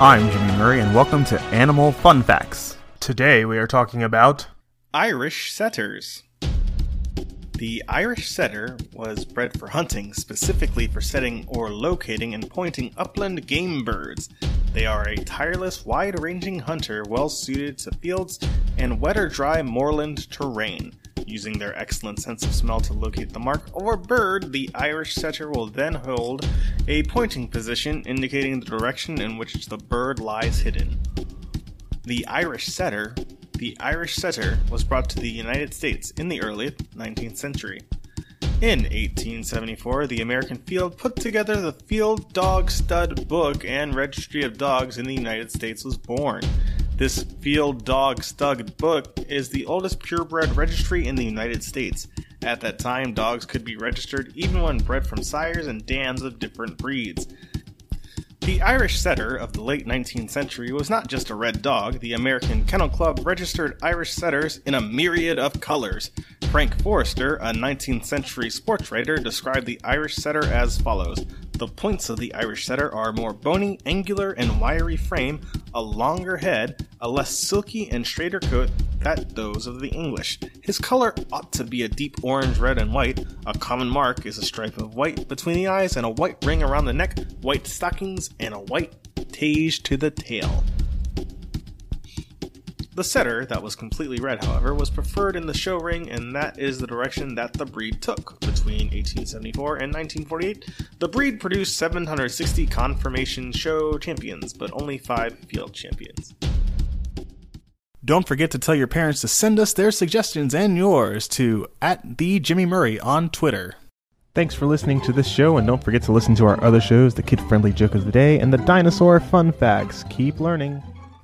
I'm Jimmy Murray, and welcome to Animal Fun Facts. Today we are talking about Irish setters. The Irish setter was bred for hunting, specifically for setting or locating and pointing upland game birds. They are a tireless, wide ranging hunter well suited to fields and wet or dry moorland terrain. Using their excellent sense of smell to locate the mark or bird, the Irish setter will then hold a pointing position indicating the direction in which the bird lies hidden. The Irish setter the Irish setter was brought to the United States in the early 19th century. In 1874, the American Field put together the Field Dog Stud Book and Registry of Dogs in the United States was born. This Field Dog Stud Book is the oldest purebred registry in the United States. At that time, dogs could be registered even when bred from sires and dams of different breeds. The Irish setter of the late 19th century was not just a red dog. The American Kennel Club registered Irish setters in a myriad of colors. Frank Forester, a 19th century sports writer, described the Irish setter as follows The points of the Irish setter are more bony, angular, and wiry frame, a longer head, a less silky and straighter coat than those of the English. His color ought to be a deep orange, red, and white. A common mark is a stripe of white between the eyes and a white ring around the neck, white stockings, and a white tage to the tail. The setter, that was completely red, however, was preferred in the show ring, and that is the direction that the breed took. Between 1874 and 1948, the breed produced 760 conformation show champions, but only 5 field champions. Don't forget to tell your parents to send us their suggestions and yours to at the Jimmy Murray on Twitter. Thanks for listening to this show, and don't forget to listen to our other shows, the Kid Friendly Joke of the Day and the Dinosaur Fun Facts. Keep learning.